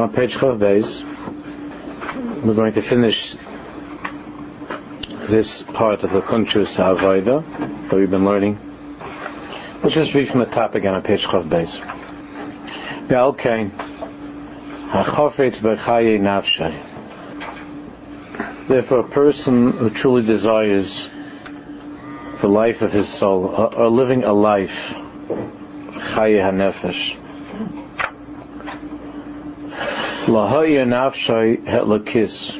So on page Chav we're going to finish this part of the Kuntrus Ha'avaida that we've been learning. Let's just read from the top again on page Chav Beis. Be'al Kain, Ha'chofetz Nafshay. Therefore, a person who truly desires the life of his soul, or living a life, Chaye HaNefesh, Lahaya Nafshay Hetlakis,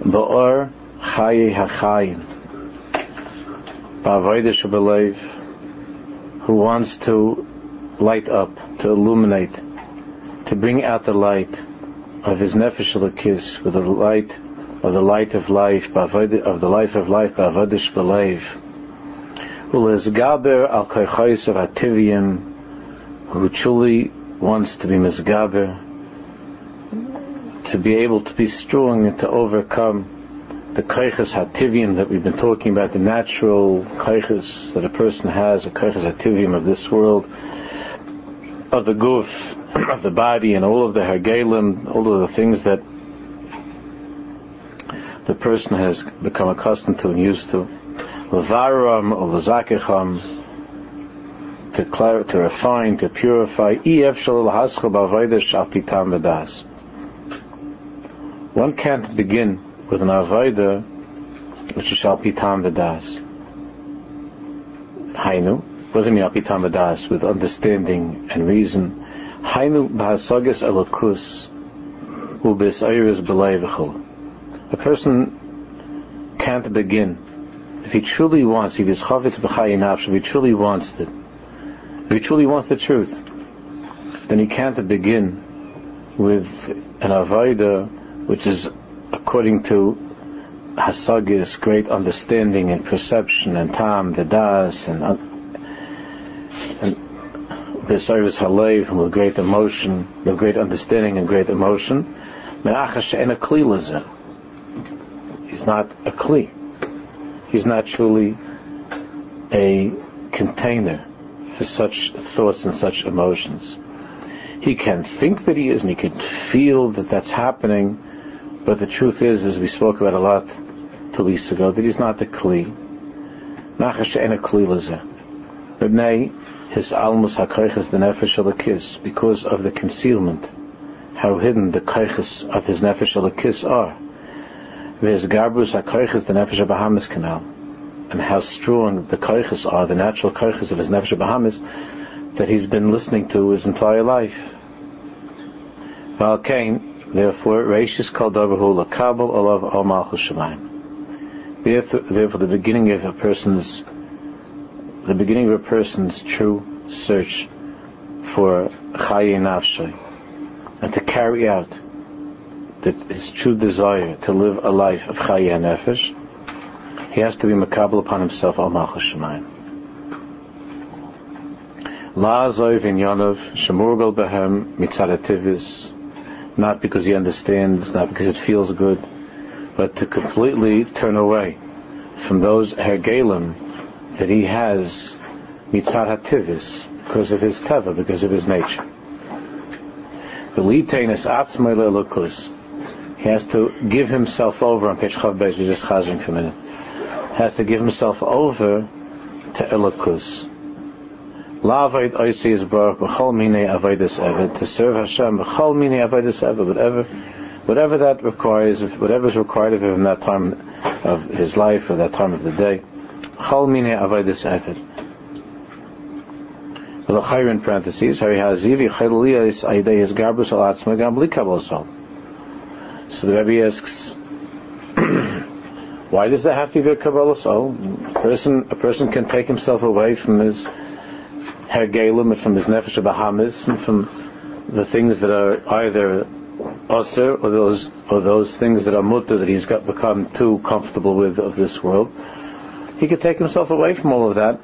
Ba'or Chaye HaChayim, Ba'avayda Shabalev, who wants to light up, to illuminate, to bring out the light of his nefesh lakis with the light of the light of life, of the life of life, ba'avadish b'leiv. Ulezgaber al koichais of ativim, who truly wants to be misgaber, to be able to be strong and to overcome the kaiches hativim that we've been talking about, the natural kaiches that a person has, the kaiches hativim of this world, of the goof, of the body, and all of the hagelim, all of the things that the person has become accustomed to and used to. Levaram or lezakecham, to clar- to refine, to purify. One can't begin with an avodah which is al pitam v'das. Hainu, what does it mean al pitam v'das? With understanding and reason. Hainu b'hasagas elokus u'b'esayris b'lei A person can't begin if he truly wants, if he's chavetz b'chayin if he truly wants it, if he truly wants the truth, then he can't begin with an avodah which is according to Hasagis, great understanding and perception and tam, the das, and uh, and Besaris Halev, with great emotion, with great understanding and great emotion. He's not a kli. He's not truly a container for such thoughts and such emotions. He can think that he is, and he can feel that that's happening, but the truth is, as we spoke about a lot two weeks ago, that he's not the kli. Nachash ena kli lezeh. But nay, his almus hakoiches the nefesh alakis, because of the concealment, how hidden the koiches of his nefesh alakis are. There's garbus hakoiches the nefesh bahamis canal, and how strong the koiches are, the natural koiches of his nefesh bahamis, that he's been listening to his entire life. Valkain, Therefore, Reishis called Davarhu Lakabal Olav Al Malchus Shemaim. Therefore, the beginning of a person's the beginning of a person's true search for Chayi Nafshay and to carry out his true desire to live a life of Chayi Nefesh, he has to be makabel upon himself Al Malchus Shemaim. La Zoiv Inyanov Shemurgal Behem Mitzadativis not because he understands, not because it feels good, but to completely turn away from those hergelim that he has mitzad hativis because of his teva, because of his nature. He has to give himself over on page chav beis. We just chazing for a minute. Has to give himself over to elokus La'avoid oisi baruch b'chol mine avodas eved to serve Hashem b'chol mine avodas eved whatever whatever that requires whatever is required of him in that time of his life or that time of the day. B'chol mine avodas eved L'chayr in parentheses Hari hazivi chayliyas aydei his garbus al atzma gam bli so the Rebbe asks why does that have to be a kabbalah soul? A person, a person can take himself away from his hergelim from his nefesh bahamis and from the things that are either aser or those or those things that are mutter that he's got become too comfortable with of this world. He could take himself away from all of that.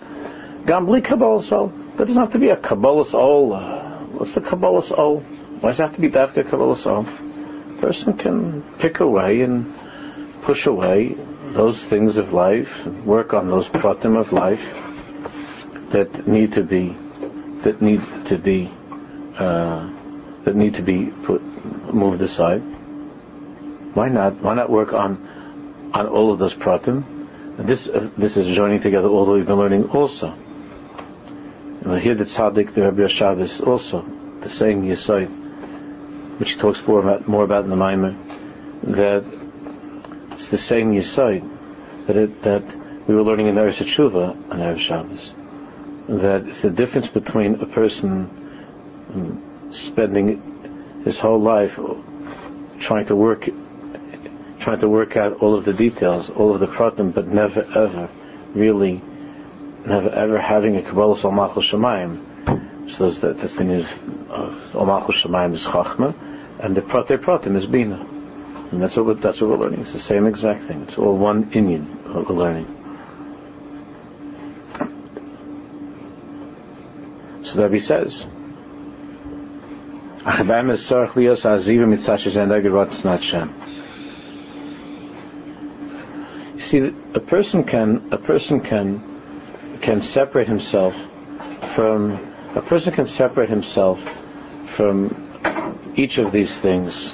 Gambli kabbalah soul. There doesn't have to be a kabbalah soul. What's the kabbalah soul? Why does it have to be dafka kabbalah soul? Person can pick away and push away those things of life, work on those pratim of life that need to be that need to be uh, that need to be put moved aside. Why not? Why not work on on all of those pratim? This uh, this is joining together all that we've been learning also. And we hear that Tzaddik, the Rebbe Rashab, also the same Yisod, which he talks more about more about in the Maimer, that it's the same Yisod that it, that we were learning in Eretz Tshuva on Erev Shabbos. That it's the difference between a person um, spending his whole life trying to work trying to work out all of the details, all of the pratim, but never ever really, never ever having a Kabbalah Al Malchus Shemayim. So that the thing is, uh, Al Malchus Shemayim is Chachma, and the Prater Pratim is Bina. And that's what we're, that's what we're learning. It's the same exact thing. It's all one inyan we're learning. So the Rebbe says, you see, a person can a person can can separate himself from a person can separate himself from each of these things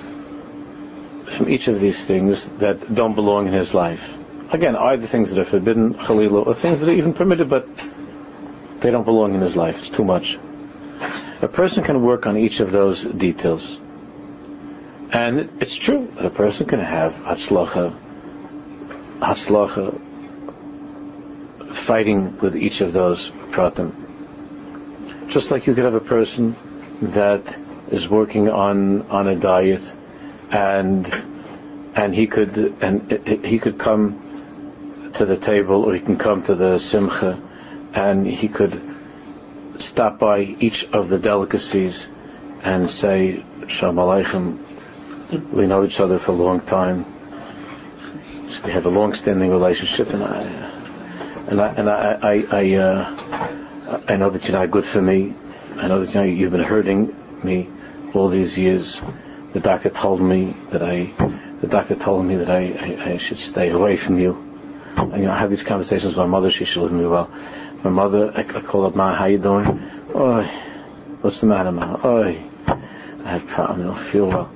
from each of these things that don't belong in his life. Again, either things that are forbidden, chalila, or things that are even permitted, but they don't belong in his life. It's too much. A person can work on each of those details. And it's true that a person can have hatzlacha, hatzlacha, fighting with each of those pratim. Just like you could have a person that is working on, on a diet and and he could and he could come to the table or he can come to the simcha and he could stop by each of the delicacies and say, Shalom Aleichem, we know each other for a long time. We have a long-standing relationship, and I, and I, and I, I, I, uh, I know that you're not good for me. I know that you know, you've been hurting me all these years. The doctor told me that I, the doctor told me that I, I, I should stay away from you. And, you know, I have these conversations with my mother. She should me well. My mother, I, I call up, Ma, how you doing? Oh, what's the matter, Ma? Oh, I have problem, I don't feel well.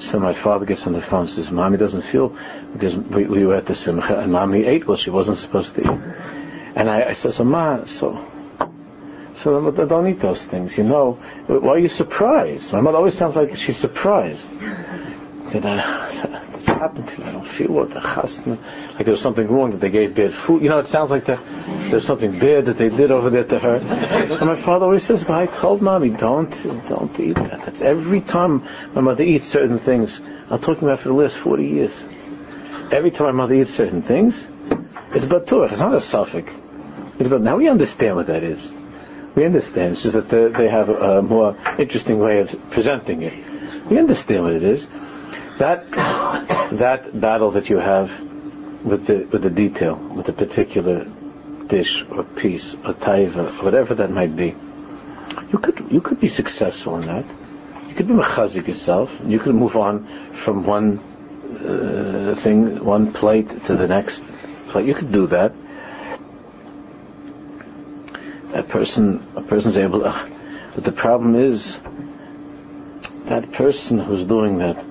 So my father gets on the phone and says, Mommy doesn't feel, because we, we were at the simcha, and Mommy ate what she wasn't supposed to eat. And I, I said, so Ma, so, so don't eat those things, you know. Why are you surprised? My mother always sounds like she's surprised. That I, What's happened to me? I don't feel what the chasna. Like there was something wrong that they gave bad food. You know, it sounds like the, there's something bad that they did over there to her. And my father always says, but I told mommy, don't, don't eat that. That's every time my mother eats certain things. I'm talking about for the last 40 years. Every time my mother eats certain things, it's batuch. It's not a suffix. It's but now we understand what that is. We understand. It's just that they, they have a more interesting way of presenting it. We understand what it is that that battle that you have with the with the detail, with a particular dish or piece or taiva, whatever that might be, you could you could be successful in that. You could be mechazik yourself. You could move on from one uh, thing, one plate to the next plate. You could do that. A person, a person's able, to, but the problem is that person who's doing that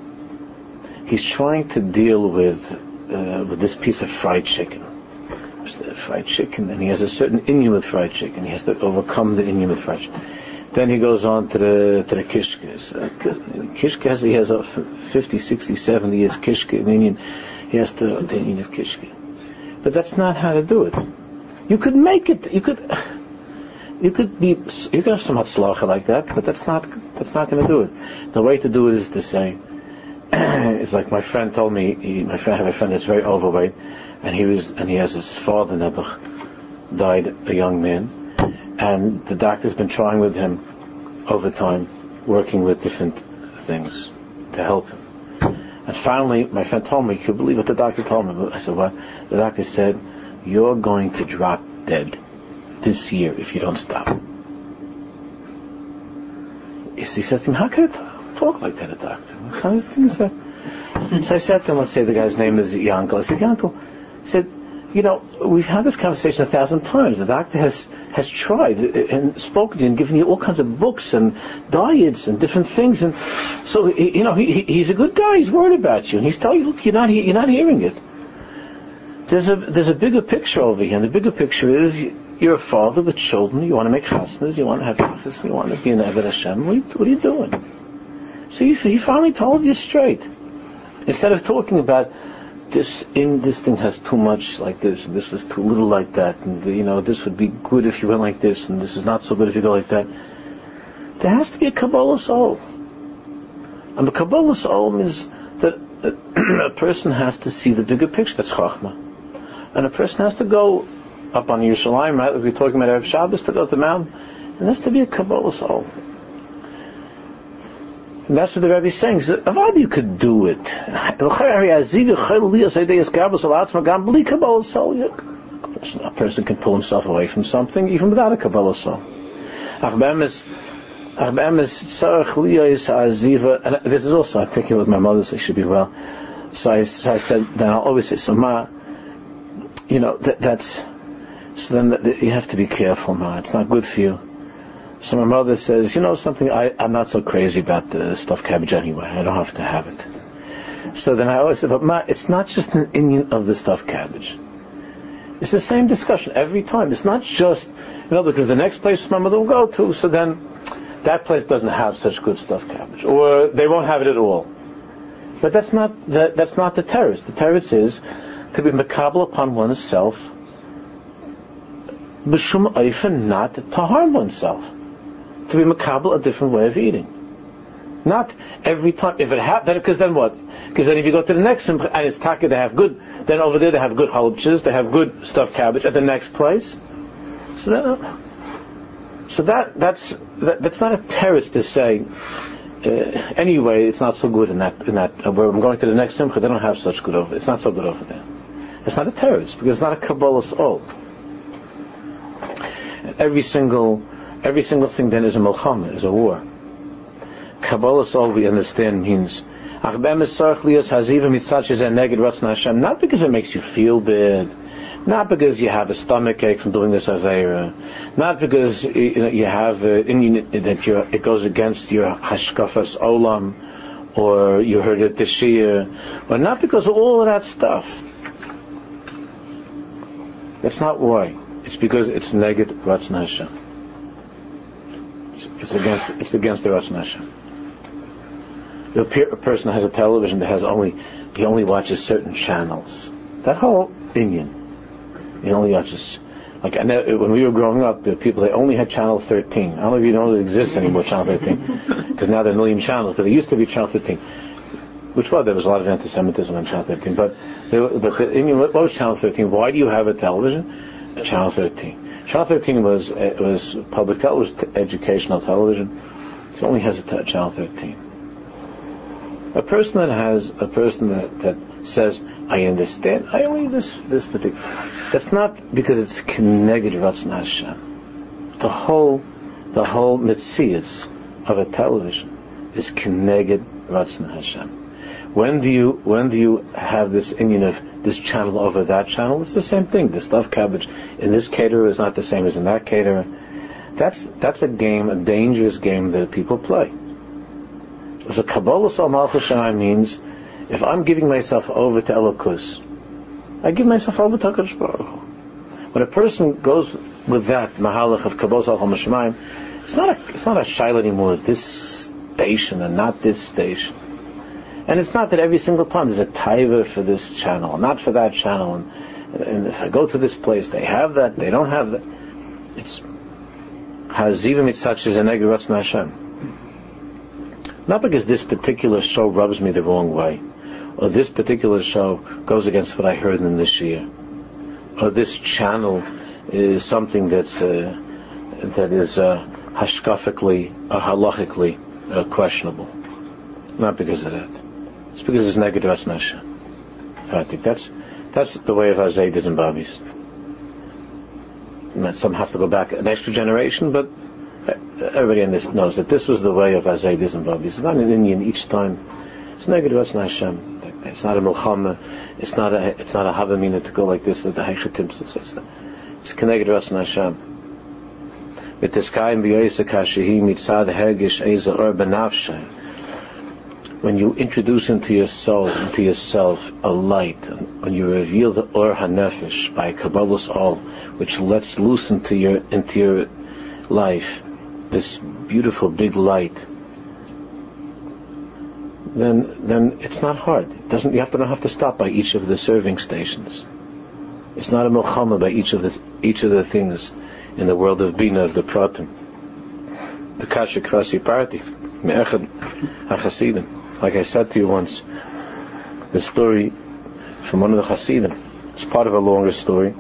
he's trying to deal with uh, with this piece of fried chicken. Fried chicken, and he has a certain inyan with fried chicken. He has to overcome the inyan with fried chicken. Then he goes on to the to the. Uh, kishka has he has a 50, 60, 70 years kishka in. He has to the inyan of kishka. But that's not how to do it. You could make it. You could. You could be. You could have some hatzlacha like that, but that's not. That's not going to do it. The way to do it is to say, it's like my friend told me. He, my friend, I have a friend that's very overweight, and he was, and he has his father Nebuch died a young man, and the doctor's been trying with him over time, working with different things to help him. And finally, my friend told me, "You believe what the doctor told me?" I said, "What?" The doctor said, "You're going to drop dead this year if you don't stop." He says to me, "How can it?" Talk like that, a doctor. What kind of things that? So I said to him, let's say the guy's name is Yankel. I said, Yankel, I said, you know, we've had this conversation a thousand times. The doctor has has tried and spoken to you and given you all kinds of books and diets and different things, and so you know he, he's a good guy. He's worried about you, and he's telling you, look, you're not you're not hearing it. There's a there's a bigger picture over here, and the bigger picture is you're a father with children. You want to make chasnas. You want to have chasnas. You want to be an Eved Hashem. What are, you, what are you doing? So he, finally told you straight. Instead of talking about this in this thing has too much like this, and this is too little like that, and you know this would be good if you went like this, and this is not so good if you go like that. There has to be a Kabbalah soul, and the Kabbalah soul means that a person has to see the bigger picture. That's Chachma, and a person has to go up on Yerushalayim, right? We're talking about Erev Shabbos to go to the mountain, and that's to be a Kabbalah soul. And that's what the Rebbe is saying. Avad you could do it. A person can pull himself away from something even without a Kabbalah soul. And this is also, I'm thinking with my mother, so she should be well. So I, so I said, then I'll always say, so ma, you know, that, that's, so then that, you have to be careful, ma. It's not good for you. So my mother says, you know something, I, I'm not so crazy about the stuffed cabbage anyway. I don't have to have it. So then I always say, but ma, it's not just an inyan of the stuffed cabbage. It's the same discussion every time. It's not just, you know, because the next place my mother will go to, so then that place doesn't have such good stuffed cabbage, or they won't have it at all. But that's not that, that's not the terrorist. The terrorist is to be makabel upon oneself, b'shum oifen not to harm oneself to be makabel a different way of eating. Not every time. If it happens, because then what? Because then if you go to the next and it's taka, they have good. Then over there they have good halibchas, they have good stuffed cabbage at the next place. So that, so that that's that, that's not a terrorist to say. Uh, anyway, it's not so good in that in that. Uh, where I'm going to the next simcha, they don't have such good over. It's not so good over there. It's not a terrorist because it's not a kabbalah's all. Every single Every single thing then is a milchama, is a war. Kabbalah, all we understand, means not because it makes you feel bad, not because you have a stomach ache from doing this avera, not because you, have a, that it goes against your hashkafas olam, or you heard it this year, but not because of all of that stuff. That's not why. It's because it's negative Ratzon Hashem. It's against it's against the Ratzon Hashem. The person has a television that has only he only watches certain channels. That whole inyan, he only watches. Like I know, when we were growing up, the people they only had channel 13. I don't know if you know it exists anymore, channel 13, because now there are a million channels. But there used to be channel 13, which was there was a lot of anti-Semitism on channel 13. But there, but the inyan, what was channel 13? Why do you have a television? Channel 13. Channel 13 was uh, was public television, was t- educational television. It only has a t- Channel 13. A person that has a person that, that says, "I understand," I only this this particular. That's not because it's negative Ratzon Hashem. The whole the whole mitzias of a television is keneged Ratzon Hashem. When do you when do you have this inyan of this channel over that channel? It's the same thing. The stuffed cabbage in this caterer is not the same as in that caterer. That's that's a game, a dangerous game that people play. So Kabbalah Sal Malchus means if I'm giving myself over to Elokus, I give myself over to HaKadosh Baruch When a person goes with that mahalach of Kabbalah Sal Shemayim, it's not a it's not a shail anymore. This station and not this station. And it's not that every single time there's a taiva for this channel, not for that channel. And, and, if I go to this place, they have that, they don't have that. It's Haziva Mitzach is a Ratzon Hashem. Not because this particular show rubs me the wrong way, or this particular show goes against what I heard in this year, or this channel is something that's uh, that is uh, hashkafically, halachically uh, questionable. Not because of that. It's because it's negative Asmasha. I think that's that's the way of Azaydas and Babis. Some have to go back an extra generation, but everybody in this knows that this was the way of Azaydas and Babis. It's not an inyan each time. It's negative Asma Hashem. It's not a milchama. It's not a it's not a havamina to go like this with the heichetim. It's it's connected us and Hashem. With this guy in biyoysa kashihi mitzad hergish eza benafshay when you introduce into your soul, into yourself, a light, when you reveal the Or HaNefesh by Kabbalah's All, which lets loose into your, into your life, this beautiful big light, then, then it's not hard. It doesn't, you have to, don't have to stop by each of the serving stations. It's not a milchama by each of the, each of the things in the world of Bina, of the Pratim. The Kasha Kvasi Party, Me'echad HaChasidim. Like I said to you once, the story from one of the Hasidim. It's part of a longer story.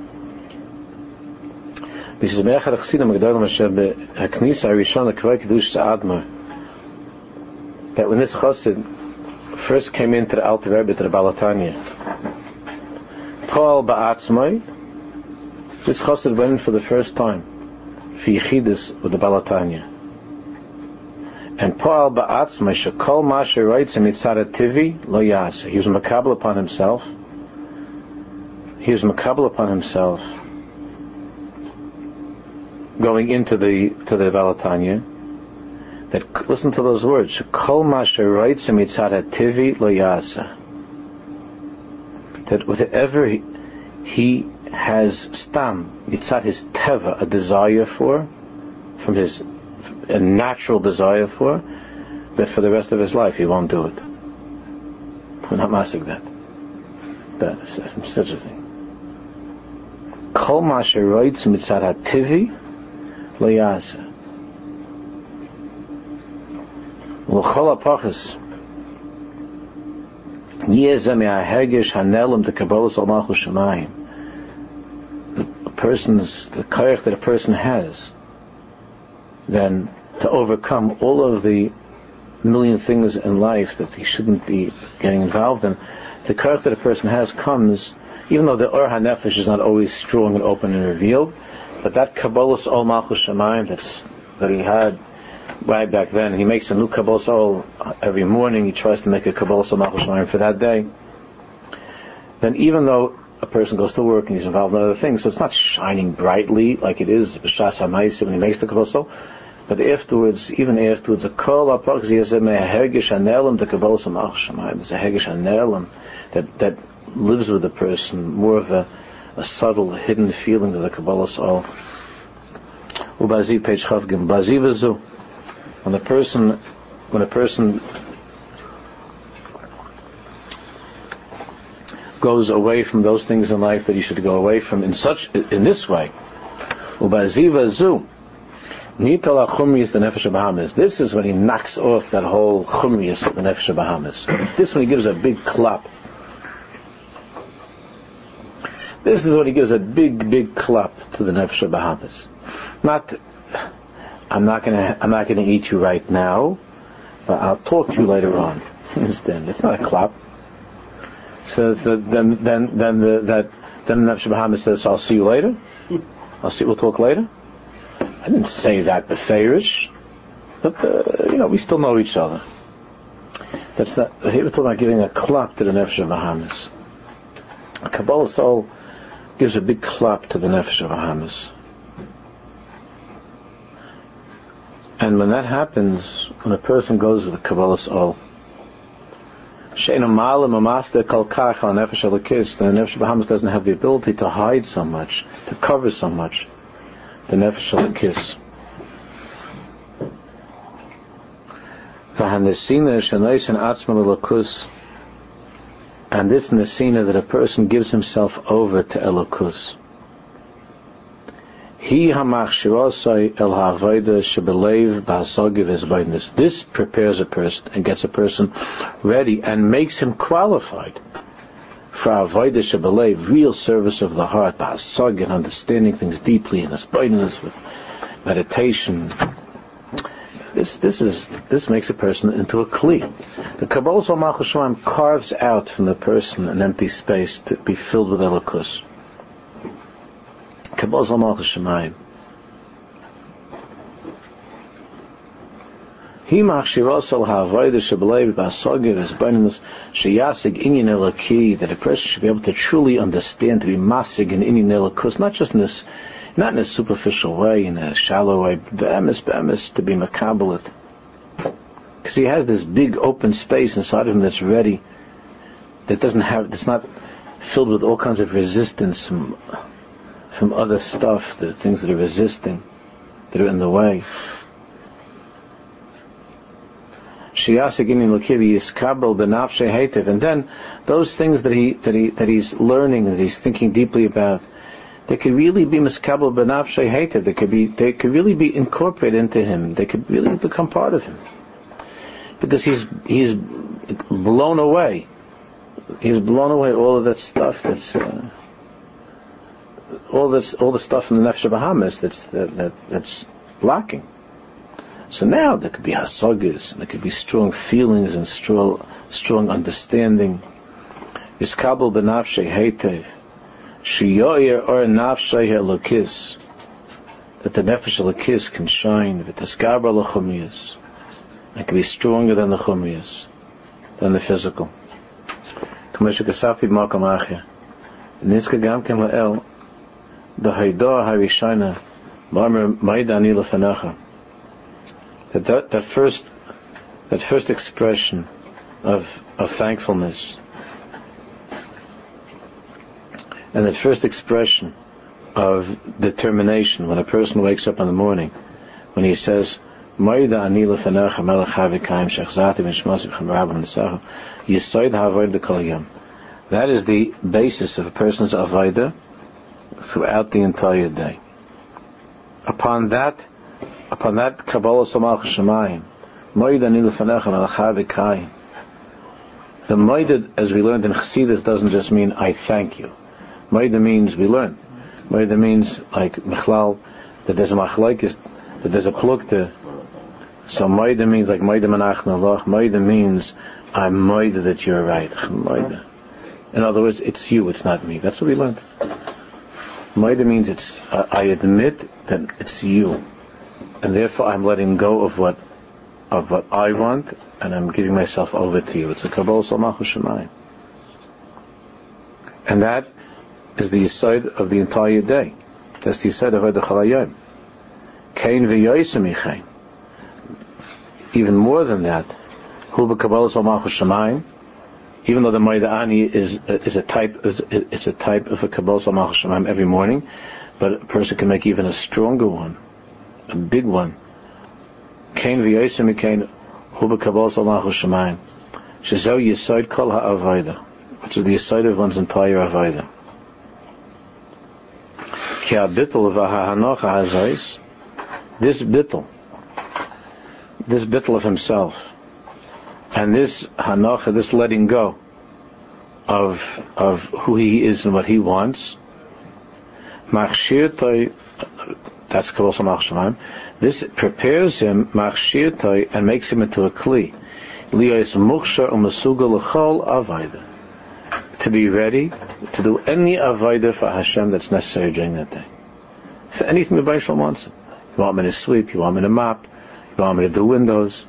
This is Me'achar Hasidim Agdalim Hashem Haknisa Arishon Kvay Kedush Sa'adma that when this Chassid first came into the Alter Rebbe to the Balatanya Paul Ba'atzmai this Chassid went for the first time for with the Balatanya and Paul ba'atzma shekol masher writes in mitzad tivi lo yasa. He was makabel upon himself. He was makabel upon himself going into the to the Balatanya that listen to those words shekol masher writes in mitzad tivi lo yasa. That whatever he, he has stam mitzad his teva a desire for from his a natural desire for, that for the rest of his life he won't do it. We're not massing that. That is such a thing. Kol masher roitz mitzad hativi lo yasa. L'chol apachas yezem yahergish hanelim the kabbalah al malchus shemayim. The person's the koyach that a person has then to overcome all of the million things in life that he shouldn't be getting involved in, the courage that a person has comes, even though the Or HaNefesh is not always strong and open and revealed, but that Kabbalah's Ol Malchus that's, that he had right back then, he makes a new Kabbalah's Ol every morning, he tries to make a Kabbalah's Ol Malchus for that day, then even though a person goes to work and he's involved in other things, so it's not shining brightly like it is B'Shas HaMaisim when he makes the Kabbalah's Ol, but afterwards, even afterwards, a kol apachzi is a hergish anelim to kabbalah samach shamayim. There's a hergish anelim that that lives with the person, more of a, a subtle, hidden feeling of the kabbalah soul. Ubazi page chavgim bazi v'zu. When the person, when a person goes away from those things in life that he should go away from in such in this way, ubazi v'zu Nitala chumrius the nefesh Bahamas. This is when he knocks off that whole chumrius of the nefesh Bahamas. This when he gives a big clap. This is when he gives a big, big clap to the nefesh Bahamas. Not, I'm not gonna, I'm not gonna eat you right now, but I'll talk to you later on. Understand? It's not a clap. So, so then, then, then the, that, then the nefesh Bahamas says, "I'll see you later. I'll see. We'll talk later." I didn't say that beferish, but uh, you know we still know each other. That's not. Here we're talking about giving a clap to the nefesh of Bahamas. A Kabbalah soul gives a big clap to the nefesh of Bahamas. And when that happens, when a person goes with the Kabbalah soul, Sheina Malam Amaster Kalkach al Nefesh Alakis, the Nefesh Bahamas doesn't have the ability to hide so much, to cover so much the nefesh of the kiss. And this nesina that a person gives himself over to elokus. He hamachshirosai el ha'avoida shebelev ba'asogiv. This prepares a person and gets a person ready and makes him qualified real service of the heart, ba'asag, and understanding things deeply, and aspiriness with meditation. This, this is, this makes a person into a kli. The Kabbalah Malchus carves out from the person an empty space to be filled with elokus. Kabbalah Malchus He machshirosal ha'avoida shebelev ba'asogir is beinus sheyasig inyan elaki that a person should be able to truly understand, to be masig in inyan elakus, not just in this, not in a superficial way, in a shallow way, be'emes, be'emes, to be makabelit. Because he has this big open space inside of him that's ready, that doesn't have, that's not filled with all kinds of resistance from, from other stuff, the things that are resisting, that are in the way. And then those things that he that he that he's learning, that he's thinking deeply about, they could really be miskabel benafshe hated. They could be they could really be incorporated into him. They could really become part of him. Because he's he's blown away. He's blown away all of that stuff that's uh, all this all the stuff in the nefesh Bahamas that's that, that that's blocking. So now there could be hasagis, there could be strong feelings and strong, strong understanding. Iskabel benafshe heitev, shiyoyer or nafshe helokis, that the nefesh helokis can shine, v'taskaber lachumiyas, and can be stronger than the chumiyas, than the physical. K'meshe kasafi makam achya, niska gam kem ha'el, the haidah harishana, marmer maidani lefanacha, that, that, that first that first expression of of thankfulness and that first expression of determination when a person wakes up in the morning when he says that is the basis of a person's avodah throughout the entire day. Upon that, upon that Kabbalah Samach Shemayim, Moed Ani Lefanecha The Moed, as we learned in Chassidus, doesn't just mean I thank you. Moed means we learn. Moed means like Michlal, that there's a machlaikis, that there's a plukta. So Moed means like Moed Manach Nalach. Moed means I'm Moed that you're right. Moed. In other words, it's you, it's not me. That's what we learned. Maida means it's I admit that it's you and therefore I'm letting go of what of what I want, and I'm giving myself over to you. It's a Kabbalah Salmachu. And that is the side of the entire day. That's the side of Chalayim. Kain v'yoysim Even more than that, Hu Kabbalah Salmachu Shemayim, even though the Maida Ani is is a type is, it's a type of a Kabbalah Salmachu Shemayim every morning, but a person can make even a stronger one a big one. Kain v'yosim kain hu b'kabos almachu shemayim. Shezau yisoid kol ha'avayda, which is the yisoid of one's entire avayda. Ki ha'bittel v'ha'hanocha ha'zais, this bittel, this bittel of himself, and this hanocha, this letting go of of who he is and what he wants, machshir that's Kabbalah Samach This prepares him, machshirtoi, and makes him into a kli. Liyos muksha umasuga l'chol avayda. To be ready to do any avayda for Hashem that's necessary during that day. For anything the Baishal wants. You want me to sweep, you want me to mop, you want me to do windows,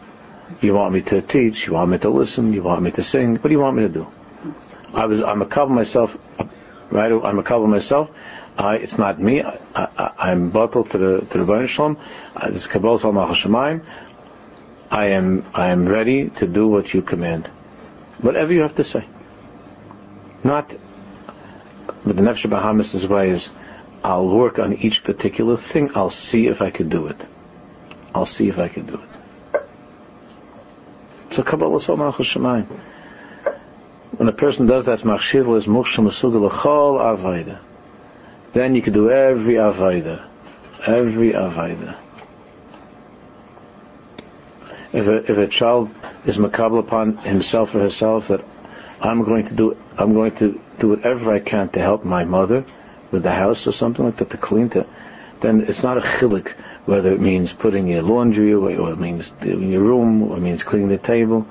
you want me to teach, you want me to listen, you want me to sing, what do you want me to do? I was, I'm a cover myself, right? I'm a cover myself, I, it's not me. I, am bottled to the to the Baruch Shalom. Uh, this Kabbalah Salmach I am I am ready to do what you command, whatever you have to say. Not, but the Nefesh Bahamas' way is, I'll work on each particular thing. I'll see if I could do it. I'll see if I could do it. So Kabbalah Salmach Shemayim. When a person does that, machshir is muksha masugal chol avayda. Then you can do every Avaida. Every Avaida. If a, if a child is makabel upon himself or herself that I'm going to do I'm going to do whatever I can to help my mother with the house or something like that to clean it, then it's not a chilik whether it means putting your laundry away or it means doing your room or it means cleaning the table.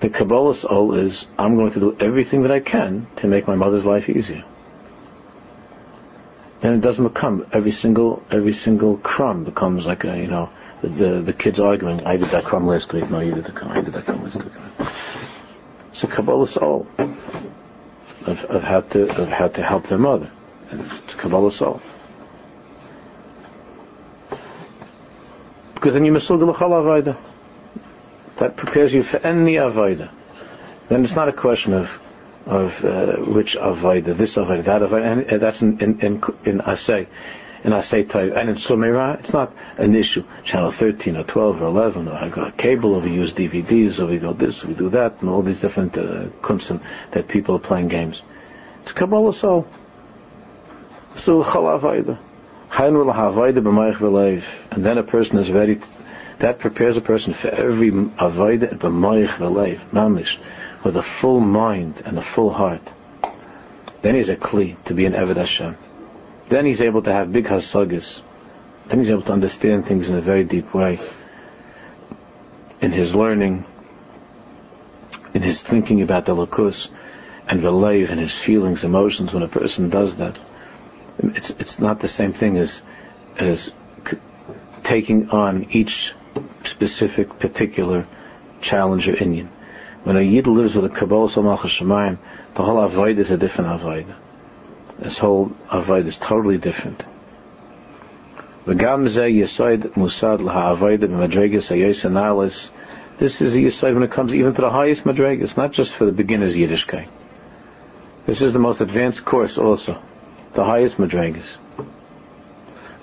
The Kabbalah's all is I'm going to do everything that I can to make my mother's life easier then it doesn't become every single every single crumb becomes like a you know the, the, the kids arguing, I did that crumb last week, no, you did the crumb, I did that crumb last week. It's a Kabbalah soul of, of how to of how to help their mother. And it's a Kabbalah soul. Because then you masugah l'chal avodah. That prepares you for any avodah. Then it's not a question of of uh, which avodah, this avodah, that avodah, and that's in in in, in asay, in asay type, and in sumera, it's not an issue. Channel 13 or 12 or 11, or I got cable, or we use DVDs, or we do this, we do that, and all these different uh, kunsten that people are playing games. It's Kabbalah soul. So chal avodah. And then a person is ready. To, that prepares a person for every avodah b'mayich v'leiv, mamish, with a full mind and a full heart. Then he's a kli to be an Eved Hashem. Then he's able to have big hasagas. Then he's able to understand things in a very deep way. In his learning, in his thinking about the lakus, and v'leiv, in his feelings, emotions, when a person does that it's it's not the same thing as as taking on each specific particular challenge or inyan. When a Yid lives with a Kabbalah Samach Shemayim, the whole avoid is a different avoid. This whole avoid is totally different. This is the yisoid when it comes even to the highest madregas, not just for the beginners Yiddishkeit. This is the most advanced course also the highest madrigas.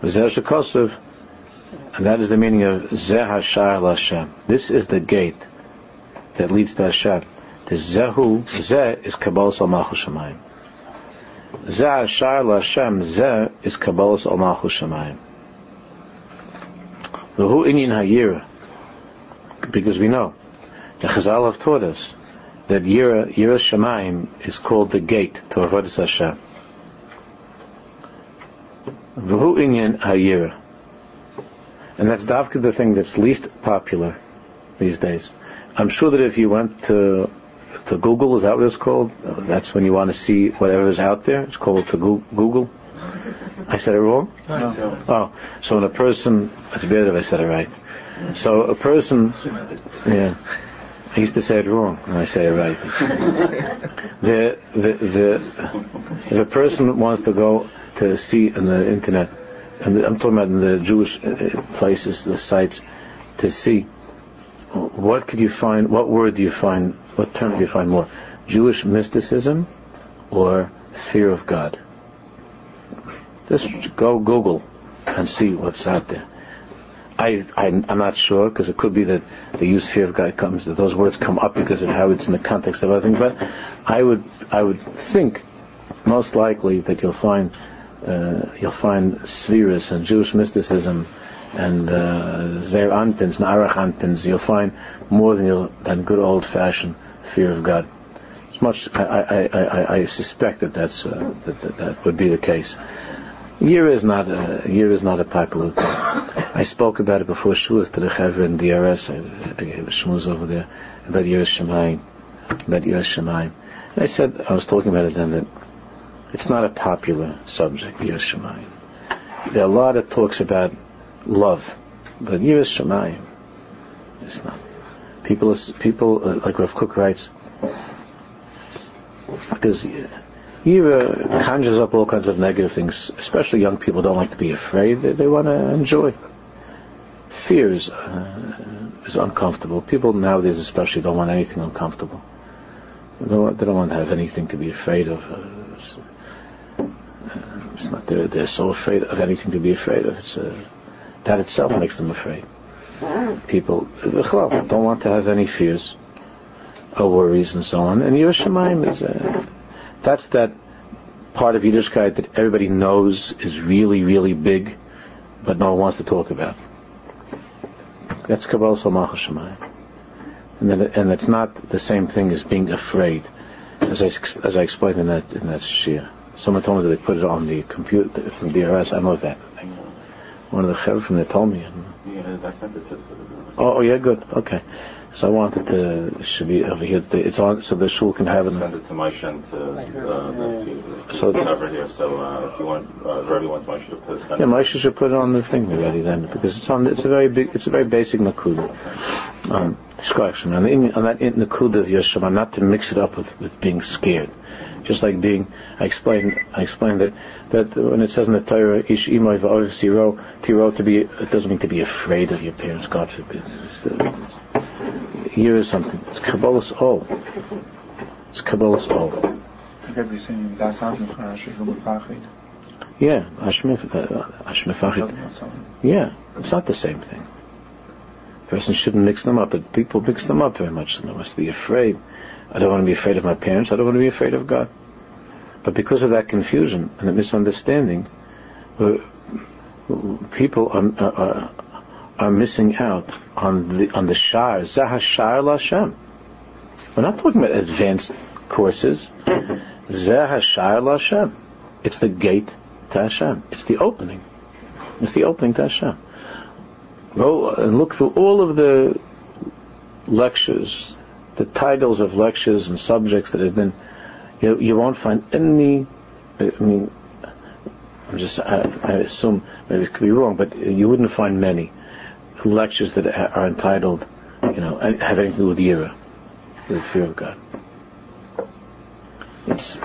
And that is the meaning of Zeh Hashar Hashem. This is the gate that leads to Hashem. The Zehu, Zeh is Kabbalah Al Malchus Shemayim. Zeh Hashar Hashem, Zeh is Kabbalah Al Malchus Shemayim. The Hu Inyan Hayira, because we know the Chazal have taught us that Yira, Yira Shemayim is called the gate to Avodah Hashem. V'hu inyan hayira. And that's davka the thing that's least popular these days. I'm sure that if you went to to Google, is that what it's called? That's when you want to see whatever is out there. It's called to Google. I said it wrong? No. Oh, so when a person, it's better if I said it right. So a person, yeah, I used to say it wrong, and I say it right. the, the, the, if a person wants to go to see in the internet, and I'm talking about in the Jewish uh, places, the sites, to see what could you find, what word do you find, what term do you find more? Jewish mysticism or fear of God? Just go Google and see what's out there. I, I am not sure because it could be that the use fear of God comes that those words come up because of how it's in the context of other things. But I would I would think most likely that you'll find uh, you'll find spheres and Jewish mysticism and uh, Zer Anpins and Arach Anpins. You'll find more than, than good old fashioned fear of God. As much I, I, I, I suspect that that's uh, that, that, that would be the case. Year is not a year is not a popular thing. I spoke about it before Shuas to the Chaver in DRS. I, I gave shmuz over there about Year Shemayim, about Year Shemayim. And I said I was talking about it then that it's not a popular subject, Yiras Shamayim. There are a lot of talks about love, but Yiras Shamayim, it's not. People, people uh, like Rav Kook writes, because Yira conjures up all kinds of negative things. Especially young people don't like to be afraid; they, they want to enjoy. Fear is, uh, is uncomfortable. People nowadays, especially, don't want anything uncomfortable. They don't, they don't want to have anything to be afraid of. Uh, it's not they're, they're so afraid of anything to be afraid of. It's uh, that itself makes them afraid. People don't want to have any fears or worries and so on. And Yerushalayim is uh, that's that part of Yiddishkeit that everybody knows is really, really big, but no one wants to talk about. That's Kabbalah Salmach Shemayim. And then, and it's not the same thing as being afraid, as I, as I explained in that in that shir. Someone told me that they put it on the computer from DRS. I know that. One of the chevra from there told me. Yeah, I sent it to. Oh, oh yeah, good. Okay. So I wanted to should be over here. It's on so the shul can have it. Send it to Moshe and to uh, the, So- the cover here. So uh, if you want, uh, if everyone wants Moshe to put send Yeah, it. Moshe should put it on the thing already then, because it's on. It's a very big. It's a very basic nakuda. Um, correction on, the, on that in- nakuda of Yeshua, not to mix it up with, with being scared. Just like being, I explained. I explained that that when it says in the Torah, ish v'orev siro, tiro to be, it doesn't mean to be afraid of your parents. God forbid. Here is something. It's kabbalah's all. It's kabbalah's all. Ik heb die zin daar staat nog als je wil vragen. Yeah, ashmif, uh, ashmifachit. Dat is zo. Yeah, it's not the same thing. A person shouldn't mix them up, but people mix them up very much. So they must be afraid. I don't want to be afraid of my parents. I don't want to be afraid of God. But because of that confusion and the misunderstanding, uh, people are, are, are missing out on the on the shar zah shar Lashem. We're not talking about advanced courses. Zah shar Lashem. It's the gate to Hashem. It's the opening. It's the opening to Hashem. Go and look through all of the lectures, the titles of lectures and subjects that have been. You, you won't find any. I mean, I'm just. I, I assume maybe it could be wrong, but you wouldn't find many lectures that are entitled, you know, have anything to do with Yira, with the fear of God. It's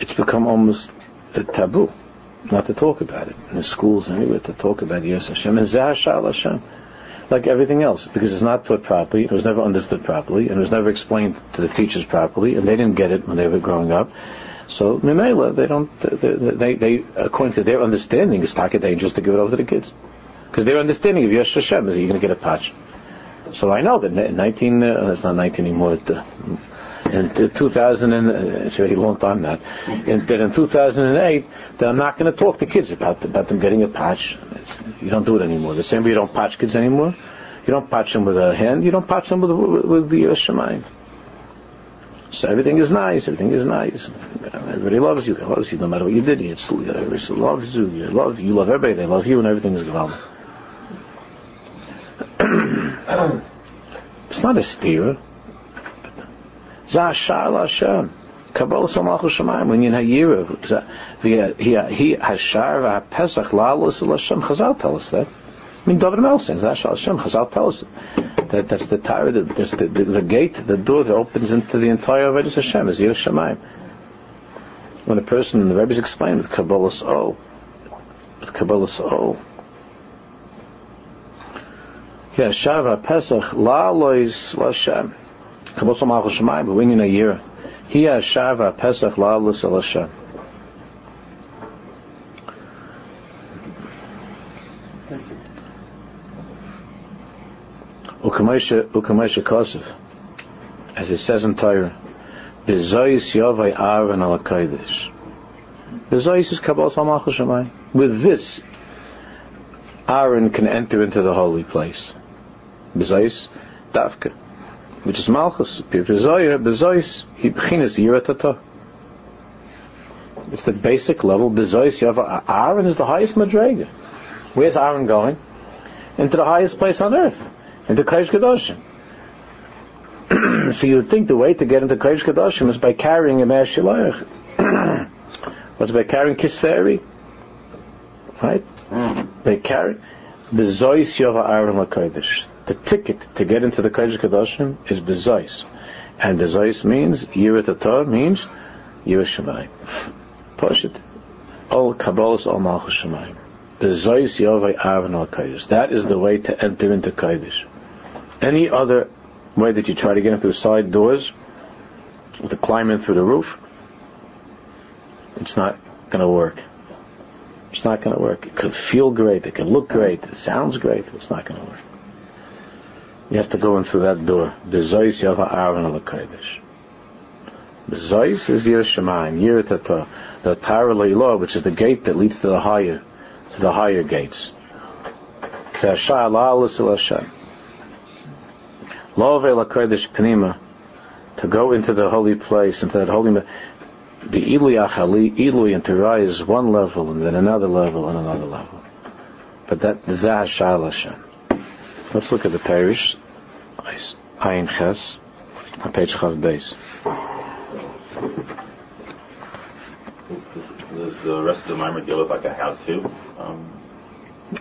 it's become almost a taboo not to talk about it in the schools anywhere to talk about Yes Hashem and Zah Hashem, like everything else, because it's not taught properly, it was never understood properly, and it was never explained to the teachers properly, and they didn't get it when they were growing up. So Mimela, they don't, they, they, they according to their understanding, it's taka dangerous to give it over to the kids, because their understanding of Yes Hashem is you're going to get a patch. So I know that in 19, uh, it's not 19 anymore. It, uh, in 2000, and, uh, it's already a long time now. In, that in 2008, that I'm not going to talk to kids about about them getting a patch. It's, you don't do it anymore. The same way you don't patch kids anymore. You don't patch them with a hand. You don't patch them with with, with the uh, shemayim. So everything is nice. Everything is nice. Everybody loves you. Loves you no matter what you did. It's, everybody loves you. You love you love everybody. They love you, and everything is gewaldig. it's not a steer. Zashar Hashem. Kabbalah Samach Shemayim. When you're in Hayira, he Hashar Pesach Lalas Hashem. Chazal tell us that. I mean, David Mel sings Zashar Hashem. Chazal tell us that that's the Torah, that's the, the, the gate, the door that opens into the entire Avodah Hashem is Yir Shemayim. When a person, the Rebbe's explained with Kabbalah's O, with Kabbalah's O, yeah, Shava Pesach La Lois Lashem. Kabbalah Shemayim, but when a year, he has Shava Pesach La Lois Lashem. Ukamasha Ukamasha Kosov, as it says in Torah, Bezois Yovai Aaron al Kodesh. Bezois is Kabbalah Samach Shemayim. With this, Aaron can enter into the holy place. Bezois Davka, which is Malchus. Bezois, Bezois, he b'chinas Yiratata. It's the basic level. Bezois Yovai Aaron is the highest madrega. Where's Aaron going? Into the highest place on earth into Kodesh Kadoshim. so you would think the way to get into Kodesh Kadoshim is by carrying a Me'er What's by carrying Kisveri? Right? Mm. They carry Bezois Yova Aaron LaKodesh. The ticket to get into the Kodesh Kadoshim is Bezois. And Bezois means, Yirat Ator means, Yirat Shemayim. Poshit. All Kabbalah's all Malchus Shemayim. Bezois Yovai Aaron al Kodesh. That is the way to enter into Kodesh. Any other way that you try to get in through side doors, to climb in through the roof, it's not going to work. It's not going to work. It could feel great. It could look great. It sounds great. It's not going to work. You have to go in through that door. Bezois Yova Aaron al Kodesh. Bezois is Yir Shemaim, Yir Tator, the Tara Leilah, which is the gate that leads to the higher, to the higher gates. To go into the holy place, into that holy. the Ilui Achali, and to rise one level and then another level and another level. But that Zah Hashem. Let's look at the parish. Ayin Ches, on page Chav base. Does the rest of the mimer deal with like a how-to? Um,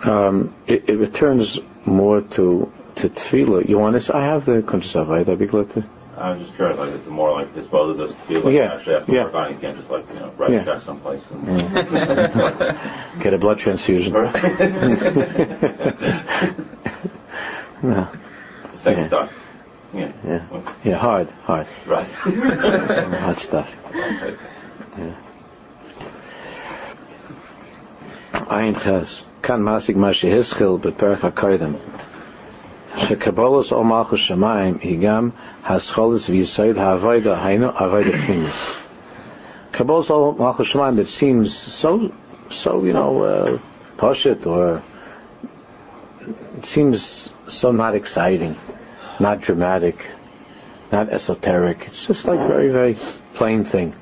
Um, it, it returns more to to tefillah. You want to? I have the Kuntres Avodah. I'd be glad to. I was just curious, like it's more like it's both of this feel like Yeah, you actually have to yeah. work on it. You can't just like you know write Yeah. a check someplace. And, Get a blood transfusion. no. Same Yeah. stuff. Yeah. Yeah. Yeah. Hard. Hard. Right. Hard stuff. okay. Ayin Ches. Kan masig ma shehischil beperach hakoydem. Shekabolos o malchus shemayim higam hascholis v'yisoid ha'avoida hainu avoida pnimis. Kabbalas o malchus shemayim, it seems so, so, you know, uh, poshut or it seems so not exciting, not dramatic, not esoteric. It's just like very, very plain thing.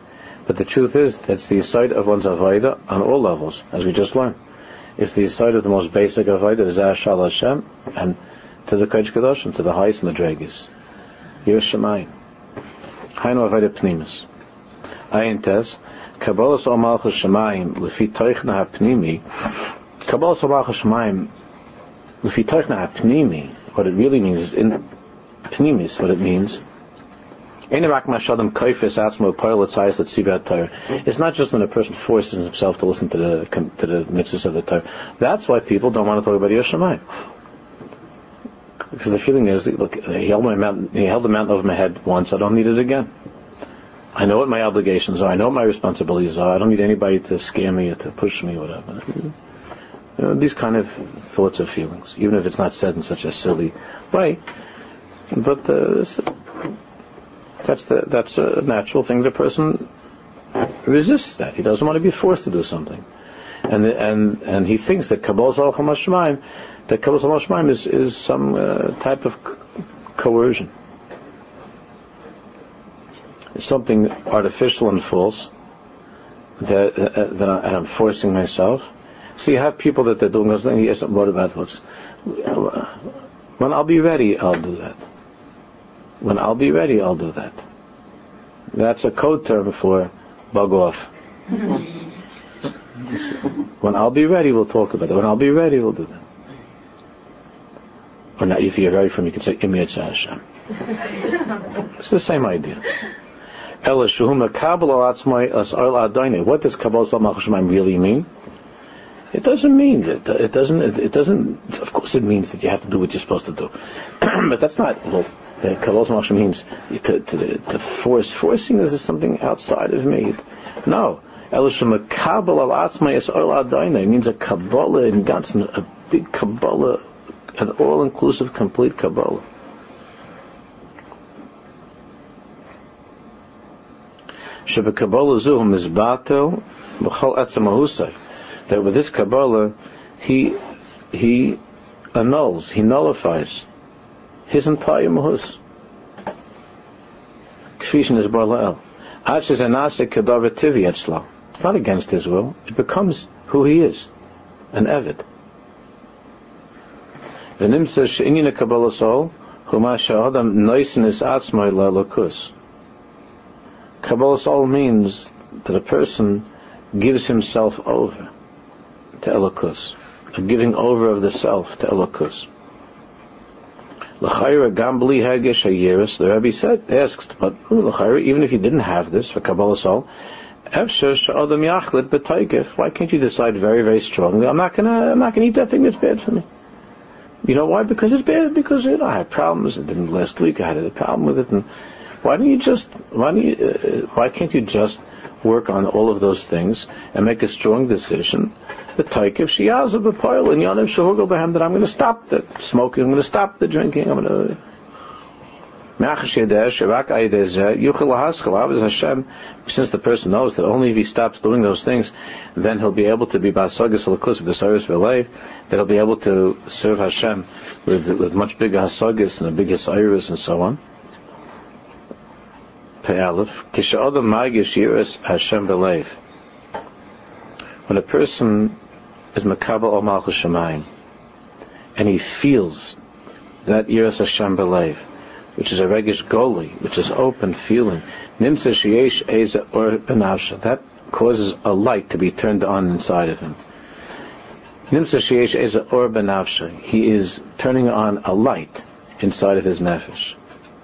But the truth is, that's the side of one's avodah on all levels, as we just learned. It's the side of the most basic avodah, is Ashal Hashem, and to the Kodesh Kadoshim, to the highest Madregas. Yerushalayim. Hainu avodah pnimis. Ayin tes, Kabbalas o Malchus Shemayim, lefi toichna hapnimi, Kabbalas o Malchus Shemayim, what it really means is, in pnimis, what it means, it's not just when a person forces himself to listen to the to the mitzvahs of the Torah. That's why people don't want to talk about Yerushalayim. Because the feeling is, look, he held my mountain, he held the mountain over my head once. I don't need it again. I know what my obligations are. I know what my responsibilities are. I don't need anybody to scare me or to push me or whatever. You know, these kind of thoughts or feelings, even if it's not said in such a silly way. But uh, that's the, that's a natural thing. The person resists that. He doesn't want to be forced to do something, and and and he thinks that Kabbalah Zalcham Hashemaim, that Kabbalah Zalcham Hashemaim is is some uh, type of coercion. It's something artificial and false that uh, that I, and I'm forcing myself. So you have people that they're doing those things. Yes, what about what's when I'll be ready, I'll do that. When I'll be ready, I'll do that. That's a code term for bug off. when I'll be ready, we'll talk about it. When I'll be ready, we'll do that. Or not, if you're ready from, you can say Hashem. It's the same idea. Ela shuhum mekabel al atzmai as al adayne. What does Kabbalah Shemaim really mean? It doesn't mean that. It doesn't. It, it doesn't. Of course, it means that you have to do what you're supposed to do, but that's not. Well, uh, Kabbalah means to, to, to force. Forcing is something outside of me. No. Mekabel al as al adayne means a Kabbalah in Ganzen, a big Kabbalah, an all-inclusive, complete Kabbalah. Kabbalah Zuhum is Batel B'chol Etzamahusay. That with this Kabbalah, he he annuls, he nullifies his entire Mahus. Kfishin is Barlael. Ach is anasik kadavar tivi. It's not against his will. It becomes who he is, an Evid. V'nim says she'inyin Kabbalah Sol, huma she'adam noisin is atzmai la'lokus. Kabbalah Sol means that a person gives himself over to Elokus, a giving over of the self to Elokus. L'chayra gambli hergesh hayeris, the Rebbe said, asks, but l'chayra, even if you didn't have this for Kabbalah Sol, efsher she'adam yachlit b'taikif, why can't you decide very, very strongly, I'm not gonna, I'm not gonna eat that thing that's bad for me. You know why? Because it's bad. Because you know, I had problems. It didn't last week. I had a problem with it. And why don't you just? Why don't you? Uh, why can't you just work on all of those things and make a strong decision? The taikev shiyazav b'poil and yanav shahugel behem that I'm going to stop the smoking. I'm going to stop the drinking. I'm going to. Since the person knows that only if he stops doing those things, then he'll be able to be basagas alakus b'saris v'leiv, that he'll be able to serve Hashem with with much bigger hasagas and a big hasiris and so on. Pe'alef, Hashem. When a person is Makabal Al Malchus Shemayim, and he feels that Yiras Hashem Belev, which is a regish goli, which is open feeling, Nimsa Sheyesh Eza Or Benavsha, that causes a light to be turned on inside of him. Nimsa Sheyesh Eza Or Benavsha, he is turning on a light inside of his nefesh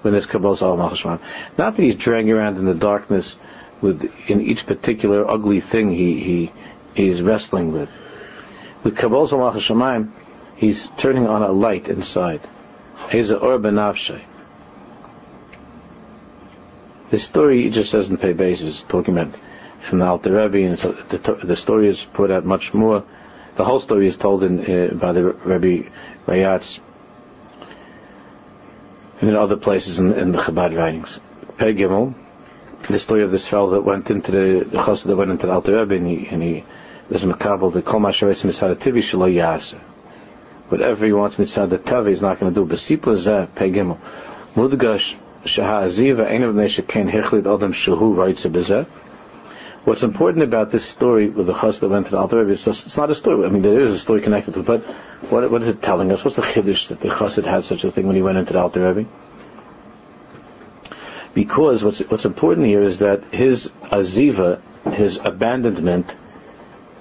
when there's Kabbalah Salam Not that he's dragging around in the darkness with in each particular ugly thing he, he he's wrestling with. With Kabbalah Salam he's turning on a light inside. He's a or benavshay. The story just doesn't pay basis, talking about from the Alter Rebbe, and so the, the story is put out much more. The whole story is told in uh, by the Rebbe Rayatz and in other places in, in the Chabad writings. Gimel, the story of this fellow that went into the, the chassid that went into the Alter Rebbe and he, and he was makabel the kol masharetz mitzad tivi shelo yasa. Whatever he wants mitzad the tavi, he's not going to do. B'sipur zeh Pei Gimel. Mudgash shaha aziva ein of ken hechlid adam shehu vayitze b'zeh. What's important about this story with the chas that went to the Alter Rebbe, it's, it's not a story. I mean, there is a story connected to it, but what, what is it telling us? What's the chiddush that the chassid had such a thing when he went into the Alter Rebbe? Because what's what's important here is that his aziva, his abandonment,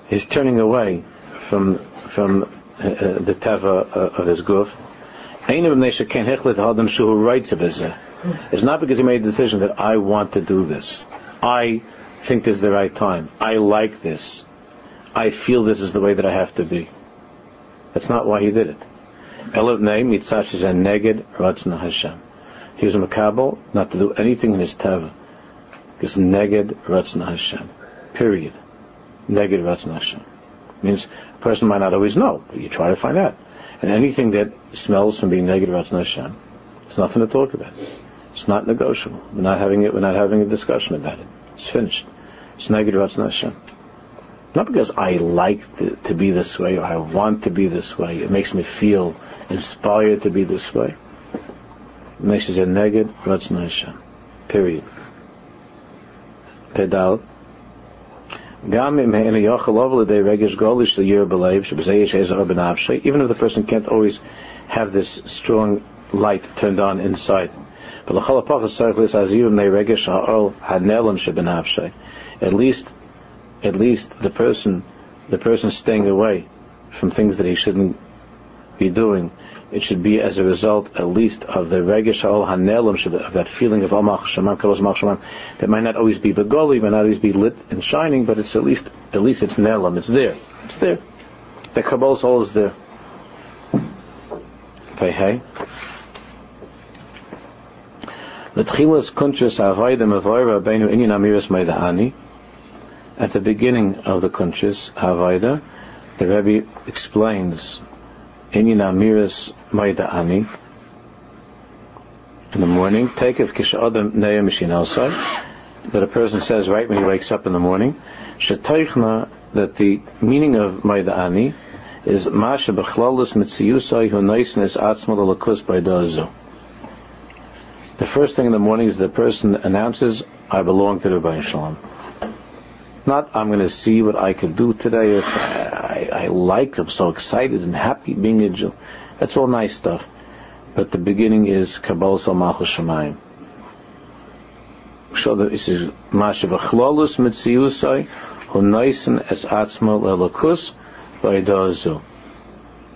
his turning away from from uh, uh the teva uh, of his guf. It's not because he made a decision that I want to do this. I think this is the right time. I like this. I feel this is the way that I have to be. That's not why he did it. Elav name mitzach is a neged ratzna Hashem. He was a makabel not to do anything in his teva. Because neged ratzna Hashem. Period. Neged ratzna Hashem. Means a person might not always know, but you try to find out. And anything that smells from being neged ratzna Hashem, it's nothing to talk about. It's not negotiable. We're not having it. We're not having a discussion about it. It's finished. It's negative Hashem. Not because I like to, to be this way or I want to be this way. It makes me feel inspired to be this way. Makes it a negative Hashem. Period. Pedal. Even if the person can't always have this strong light turned on inside. At least, at least the person, the person staying away from things that he shouldn't be doing, it should be as a result, at least, of the regesh al hanelim, of that feeling of amach shamam kalos mach shamam, that might not always be begoli, might not always be lit and shining, but it's at least, at least it's nelam, it's there, it's there. The kabbalah soul is there. Okay, hey. At the beginning of the Kuntres HaAvodah, the Rebbe explains Inyan Amiras Maida Ani in the morning, take of Kishadam Neya Mishinalsai, that a person says right when he wakes up in the morning, Shetaychna, that the meaning of Maida Ani is Masha Bechlalis Mitziyusai Hu Naisnes Atzmal Lakus Baidazu. The first thing in the morning is the person announces, I belong to the Rebbein Shalom. Not, I'm going to see what I could do today. I, I, I like, I'm so excited and happy being a Jew. That's all nice stuff. But the beginning is Kabbalah Sal Malchus Shemayim. So that it says, Masha v'chlolus mitziyusai, hunaisen es atzmo lelakus v'edazu.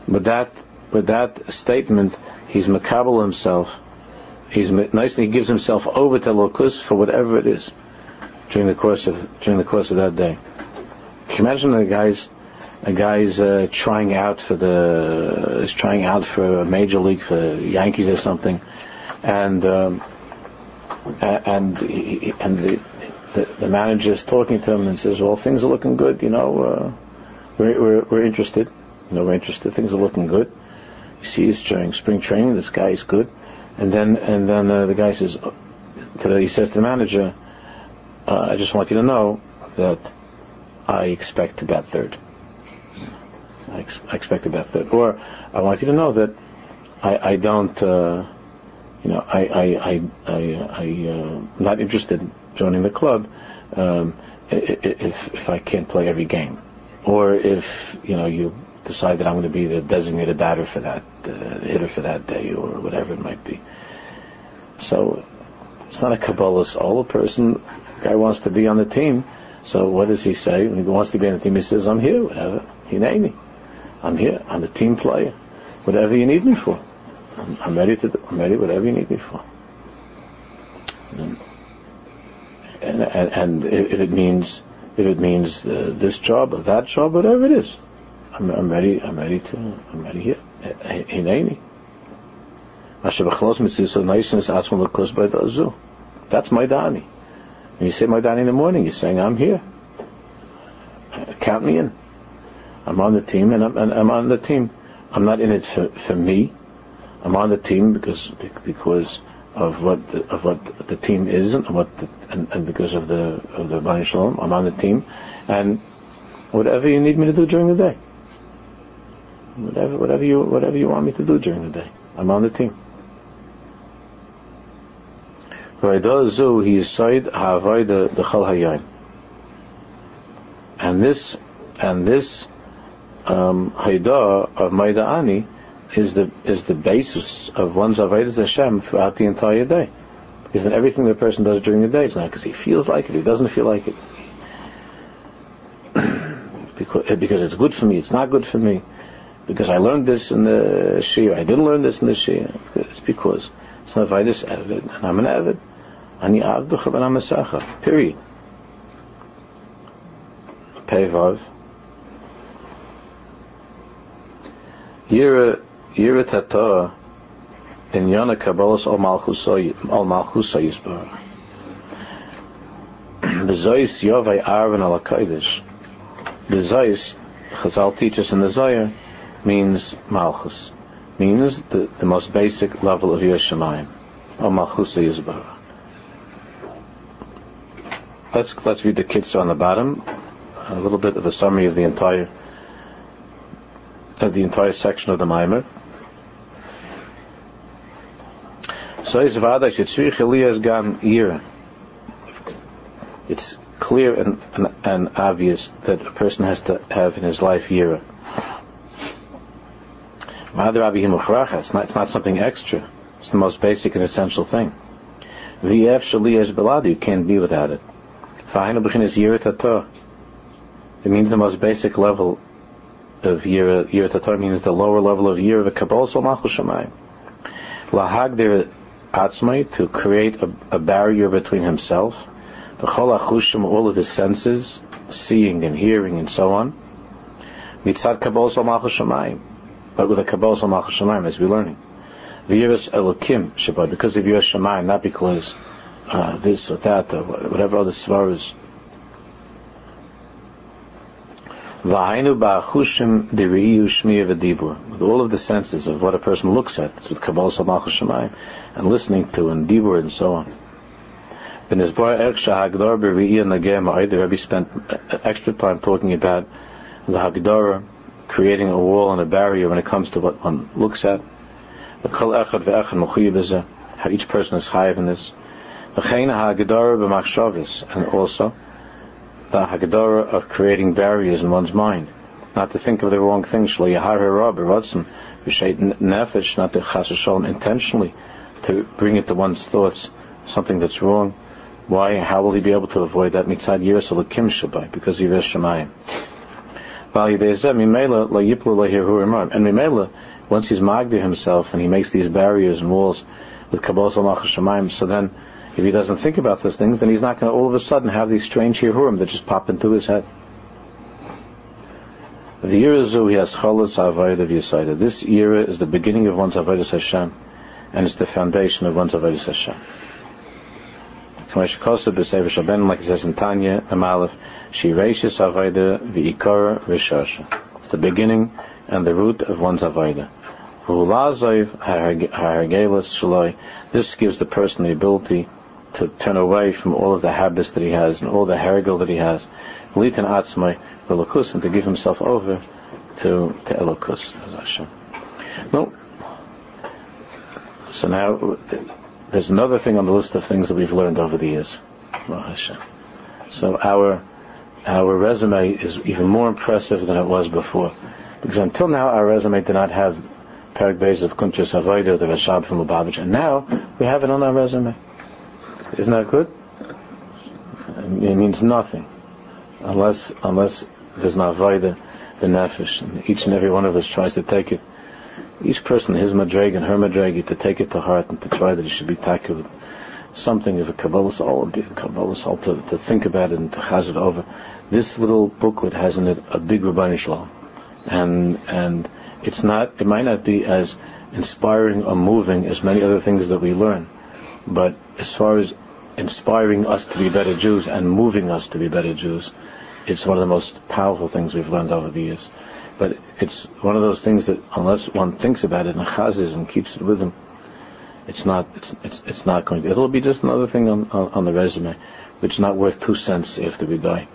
With that, with that statement, he's makabel himself he's nicely he gives himself over to lokus for whatever it is during the course of during the course of that day. Can you imagine a guy's a guy's uh, trying out for the is trying out for a major league for Yankees or something, and um, and he, and the, the, the manager is talking to him and says, "Well, things are looking good. You know, uh, we're, we're we're interested. You know, we're interested. Things are looking good." He sees during spring training, this guy is good. And then and then uh, the guy says, the, he says to the manager, uh, I just want you to know that I expect to bat third. I, ex- I expect third. Or I want you to know that I, I don't, uh, you know, I, I, I, I, I uh, not interested in joining the club um, if if I can't play every game, or if you know you decide that I'm going to be the designated batter for that, uh, hitter for that day, or whatever it might be. So it's not a Kabbalist. All a person, guy wants to be on the team. So what does he say? When he wants to be on the team, he says, "I'm here, whatever. He name me. I'm here. I'm a team player. Whatever you need me for, I'm, I'm ready to. Do, I'm ready. Whatever you need me for." And, and, and if it means if it means uh, this job or that job, whatever it is, I'm, I'm ready. I'm ready to. I'm ready here. Hineni. That's my Dani. You say my Dani in the morning, you're saying, I'm here. Count me in. I'm on the team, and I'm, and I'm on the team. I'm not in it for, for me. I'm on the team because because of what the, of what the team is and what the, and, and, because of the of the Bani Shalom. I'm on the team, and whatever you need me to do during the day, whatever whatever you whatever you want me to do during the day, I'm on the team. He the chal And this and this um, Haida of Maida'ani is the is the basis of one's Avodah Hashem throughout the entire day. In everything the person does during the day, it's not because he feels like it, he doesn't feel like it. because, because it's good for me, it's not good for me. Because I learned this in the Shia, I didn't learn this in the Shia. It's because it's not Evid, and I'm an Evid. Ani Avducha ben Amasacha. Period. Pevav. Yira Yira Tata in Yana Kabbalas al Malchusa al Malchusa Yisbar. Bezois Yovai Arvin al Hakodesh. Bezois Chazal teaches in the Zohar means Malchus, means the, the most basic level of Yeshamayim, or Malchusa Yisbar. Let's let's read the kitzur on the bottom, a little bit of a summary of the entire of the entire section of the Maimer. So is vada shetzrich Elias gam yira. It's clear and, and, and, obvious that a person has to have in his life yira. It's not, it's not something extra. It's the most basic and essential thing. V'ef shaliyas beladu, you can't be without it. Fa'hainu b'chinas yira It means the most basic level of yira. Yira tatar means the lower level of yira, the kabbalah malchus shamayim. Lahagdir atzmai, to create a, a barrier between himself, b'chol achushim, all of his senses, seeing and hearing and so on, mitzad kabbalah malchus shamayim, but with a kabbalah malchus shamayim, as we're learning. V'yiras elokim shabbat, because of yiras shamayim, not because uh, this or that or whatever other svaras. With all of the senses of what a person looks at, it's with Kabbalah Samach and listening to, and dibur, and so on. The Rebbe spent extra time talking about the Hagdara, creating a wall and a barrier when it comes to what one looks at. How each person is chayiv in this. And also, the Haggadah of creating barriers in one's mind. Not to think of the wrong things, not to chas intentionally to bring it to one's thoughts, something that's wrong. Why? How will he be able to avoid that? Mitzad yiras alakim shabai, because shemayim. And Mimela, once he's magdir himself and he makes these barriers and walls with Kabbalah Shemayim, so then if he doesn't think about those things, then he's not going to all of a sudden have these strange hirurim that just pop into his head. The. This era is the beginning of one's avodah Hashem, and it's the foundation of one's avodah Hashem. Like it says in Tanya, Amalef, Shireshis Avodah V'ikara V'shasha. It's the beginning and the root of one's avodah. This gives the person the ability to turn away from all of the habits that he has and all the herigel that he has. Litan atzmai elokus and to give himself over to to elokus as Hashem. No. So now, there's another thing on the list of things that we've learned over the years. So our our resume is even more impressive than it was before. Because until now, our resume did not have Perak Beis of Kuntres Avodah, the Rashab from Lubavitch, and now we have it on our resume. Isn't that good? It means nothing unless unless there's an Avodah, the Nefesh, and each and every one of us tries to take it. Each person, his madrag and her madrag, to take it to heart and to try that it should be taken with something of a Kabbalah soul, a Kabbalah soul to, to think about it and to chaz it over. This little booklet has in it a big Rabbani Shalom. And, and it's not, it might not be as inspiring or moving as many other things that we learn. But as far as inspiring us to be better Jews and moving us to be better Jews, it's one of the most powerful things we've learned over the years. But it's one of those things that unless one thinks about it and chazes and keeps it with him, it's not, it's, it's, it's not going to, it'll be just another thing on, on, on the resume, which is not worth two cents after we die.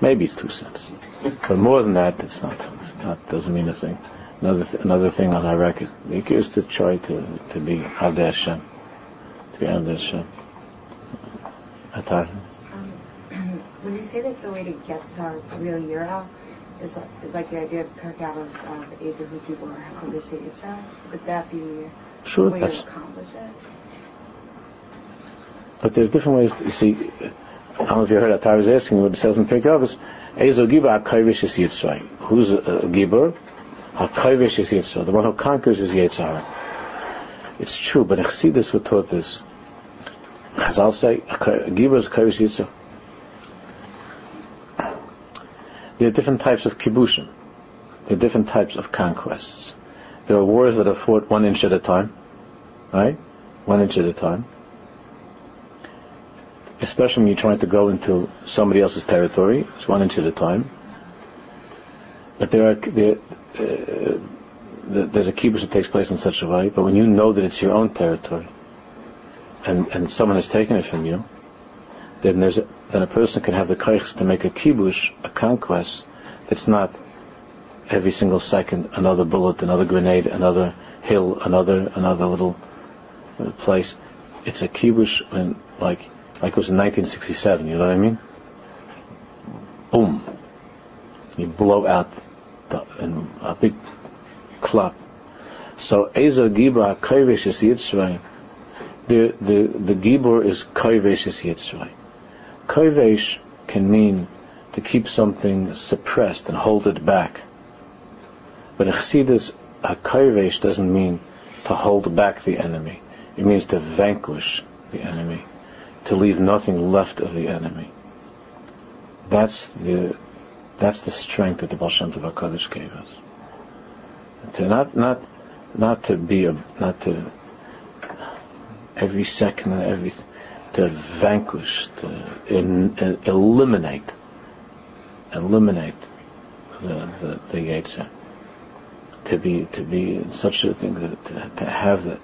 Maybe it's two cents. But more than that, it's not, it's not doesn't mean a thing. Another, th- another thing on our record. The is to try to, to be Avdei Hashem. Avdei Hashem. Atar. Um, when you say that the way to get to real Yira is, is like the idea of Pirkei Avos of Ezehu Gibor HaKodesh Yitzhak, would that be Sure, way to accomplish it? but there's different ways. To, you see, I don't know if you heard Atar was asking what it says in Pirkei Avos. Ezo Gibor HaKodesh is Yitzhak. Who's a, a Gibor? HaKodesh is Yitzhak. The one who conquers is Yitzhak. It's true, but Chassidus were taught this. Chazal say, Gibor is Kodesh Yitzhak. There are different types of kibbushin. There are different types of conquests. There are wars that are fought one inch at a time, right? One inch at a time. Especially when you're trying to go into somebody else's territory, it's one inch at a time. But there are there, uh, there's a kibbutz that takes place in such a way. But when you know that it's your own territory, and and someone has taken it from you, then there's a, then a person can have the kaichs to make a kibush, a conquest, that's not every single second another bullet, another grenade, another hill, another another little uh, place. It's a kibush when like like it was in 1967. You know what I mean? Boom! You blow out the, in a big clap. So Ezo Gibra Kaivish is Yitzray. The the the Gibor is Kaivish is Yitzray. Kovesh can mean to keep something suppressed and hold it back. But a chassidus, a kovesh doesn't mean to hold back the enemy. It means to vanquish the enemy, to leave nothing left of the enemy. That's the that's the strength that the Baal Shem Tov HaKadosh gave us. To not not not to be a not to every second every to vanquish, to in, in, eliminate, eliminate the the, the Yetzer. To be to be such a thing that to, to have that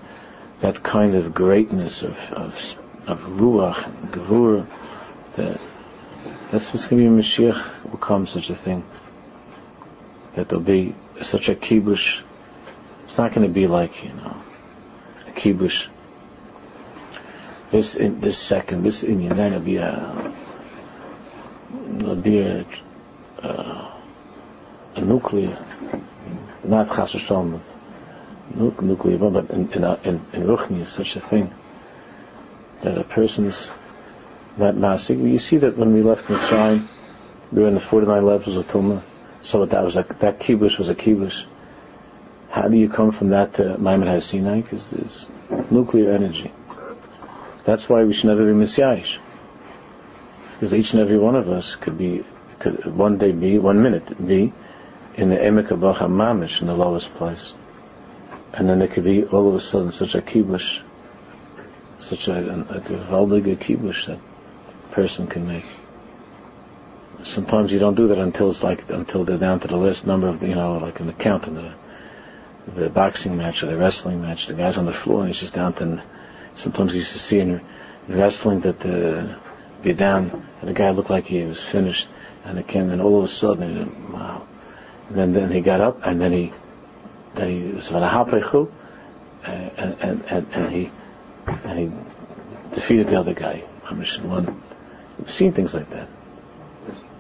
that kind of greatness of of, of ruach and gevur, that that's what's going to be Mashiach will come such a thing. That there'll be such a kibush. It's not going to be like you know a kibush this in this second, this Indian, then it'll be a it'll be a, uh, a nuclear, not chasashom, nuclear but in in, in, in Ruchni is such a thing that a person is not massive. You see that when we left Mitzrayim, we were in the 49 levels of Tumah, so that was that kibush was a kibush. How do you come from that to Maimon HaSinai? Because there's nuclear energy. That's why we should never be misyaesh. Because each and every one of us could be, could one day be, one minute be, in the Emek Abacha Mamish, in the lowest place. And then it could be all of a sudden such a kibush, such a, a, a gewaldige kibush that a person can make. Sometimes you don't do that until it's like, until they're down to the last number of, the, you know, like in the count in the, the boxing match or the wrestling match, the guy's on the floor and he's just down to Sometimes you used to see in, wrestling that uh, be down, and the guy looked like he was finished, and it came, and all of a sudden, wow. And then, then he got up, and then he, then he was and, and, and, and he and he defeated the other guy. Mamish in one. I've seen things like that.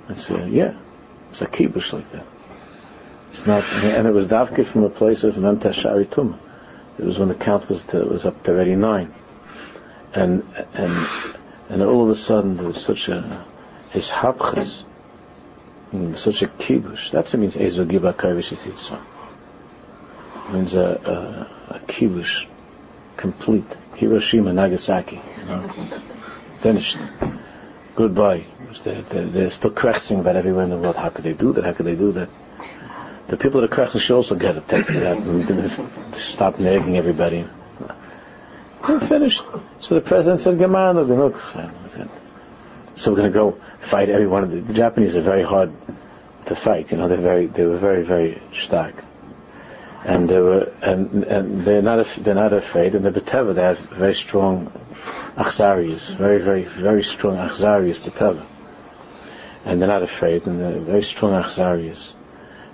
It's uh, yeah, it's a kibush like that. It's not, and it was davke from a place of Mem Tashari Tum. It was when the count was to, was up to already nine, and and and all of a sudden there was such a his hapches, hmm, such a kibush. That's what it means ezogiba kavish yitzra. Means a, a, a kibush, complete Hiroshima, Nagasaki. You know, finished. Goodbye. They're, they're, they're still questioning about everywhere in the world. How could they do that? How could they do that? The people that are questioning should also get a text of that. Stop nagging everybody. They're finished. So the president said, Gemara, look. So we're going to go fight everyone. The, the Japanese are very hard to fight. You know, they're very, they were very, very stark. And they were, and, and they're not, they're not afraid. And the Bateva, they have very strong achzarias, very, very, very strong achzarias Bateva. And they're not afraid, and they're very strong achzarias.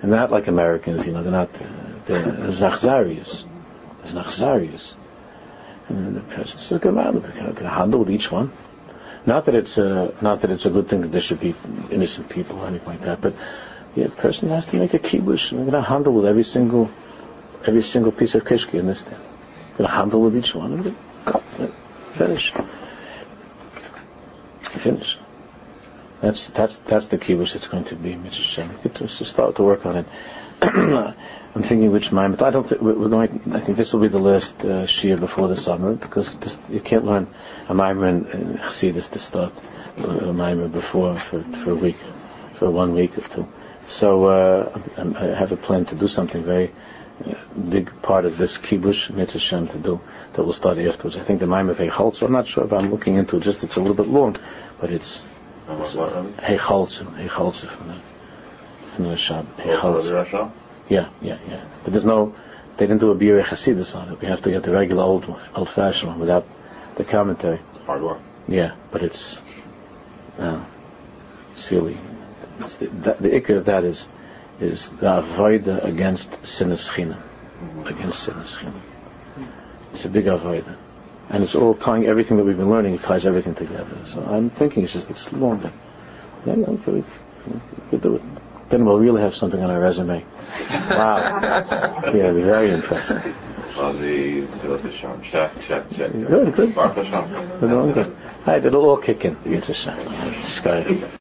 And not like Americans, you know, they're not, they're, there's achzarias. There's achzarias. Can I handle with each one? Not that it's a, not that it's a good thing that there should be innocent people or anything like that, but yeah, person has to make a kibush, they're going to handle with every single, every single piece of kishki in this thing. Going to handle with each one, and finish. Finish. That's that's that's the kibush that's going to be Mitzvah. To start to work on it. I'm thinking which mime, but I don't think we're going. I think this will be the last uh, shir before the summer because this, you can't learn a mimer and Chassidus to start a mimer before for for a week, for one week or two. So uh, I have a plan to do something very uh, big part of this kibush mitzvah to do that we'll start afterwards. I think the mimer of Heichaltzu. I'm not sure if I'm looking into it. Just it's a little bit long, but it's. it's uh, Heichaltzu, Heichaltzu from the from the Shabbat. Yeah, yeah, yeah. But there's no, they didn't do a Biur Hasidus on it. We have to get the regular old, old-fashioned one without the commentary. Hard work. Yeah, but it's, uh, silly. It's the, the, the ikr of that is, is the avoida against sinas chinam. Against sinas. It's a big avoida. And it's all tying everything that we've been learning, it ties everything together. So I'm thinking it's just, it's long, yeah, we, we could do it. Then we'll really have something on our resume. Wow. yeah, very impressive. Check, check, check. Good, good. Baruch Hashem. Good. All right, it'll all kick in. It's a shame.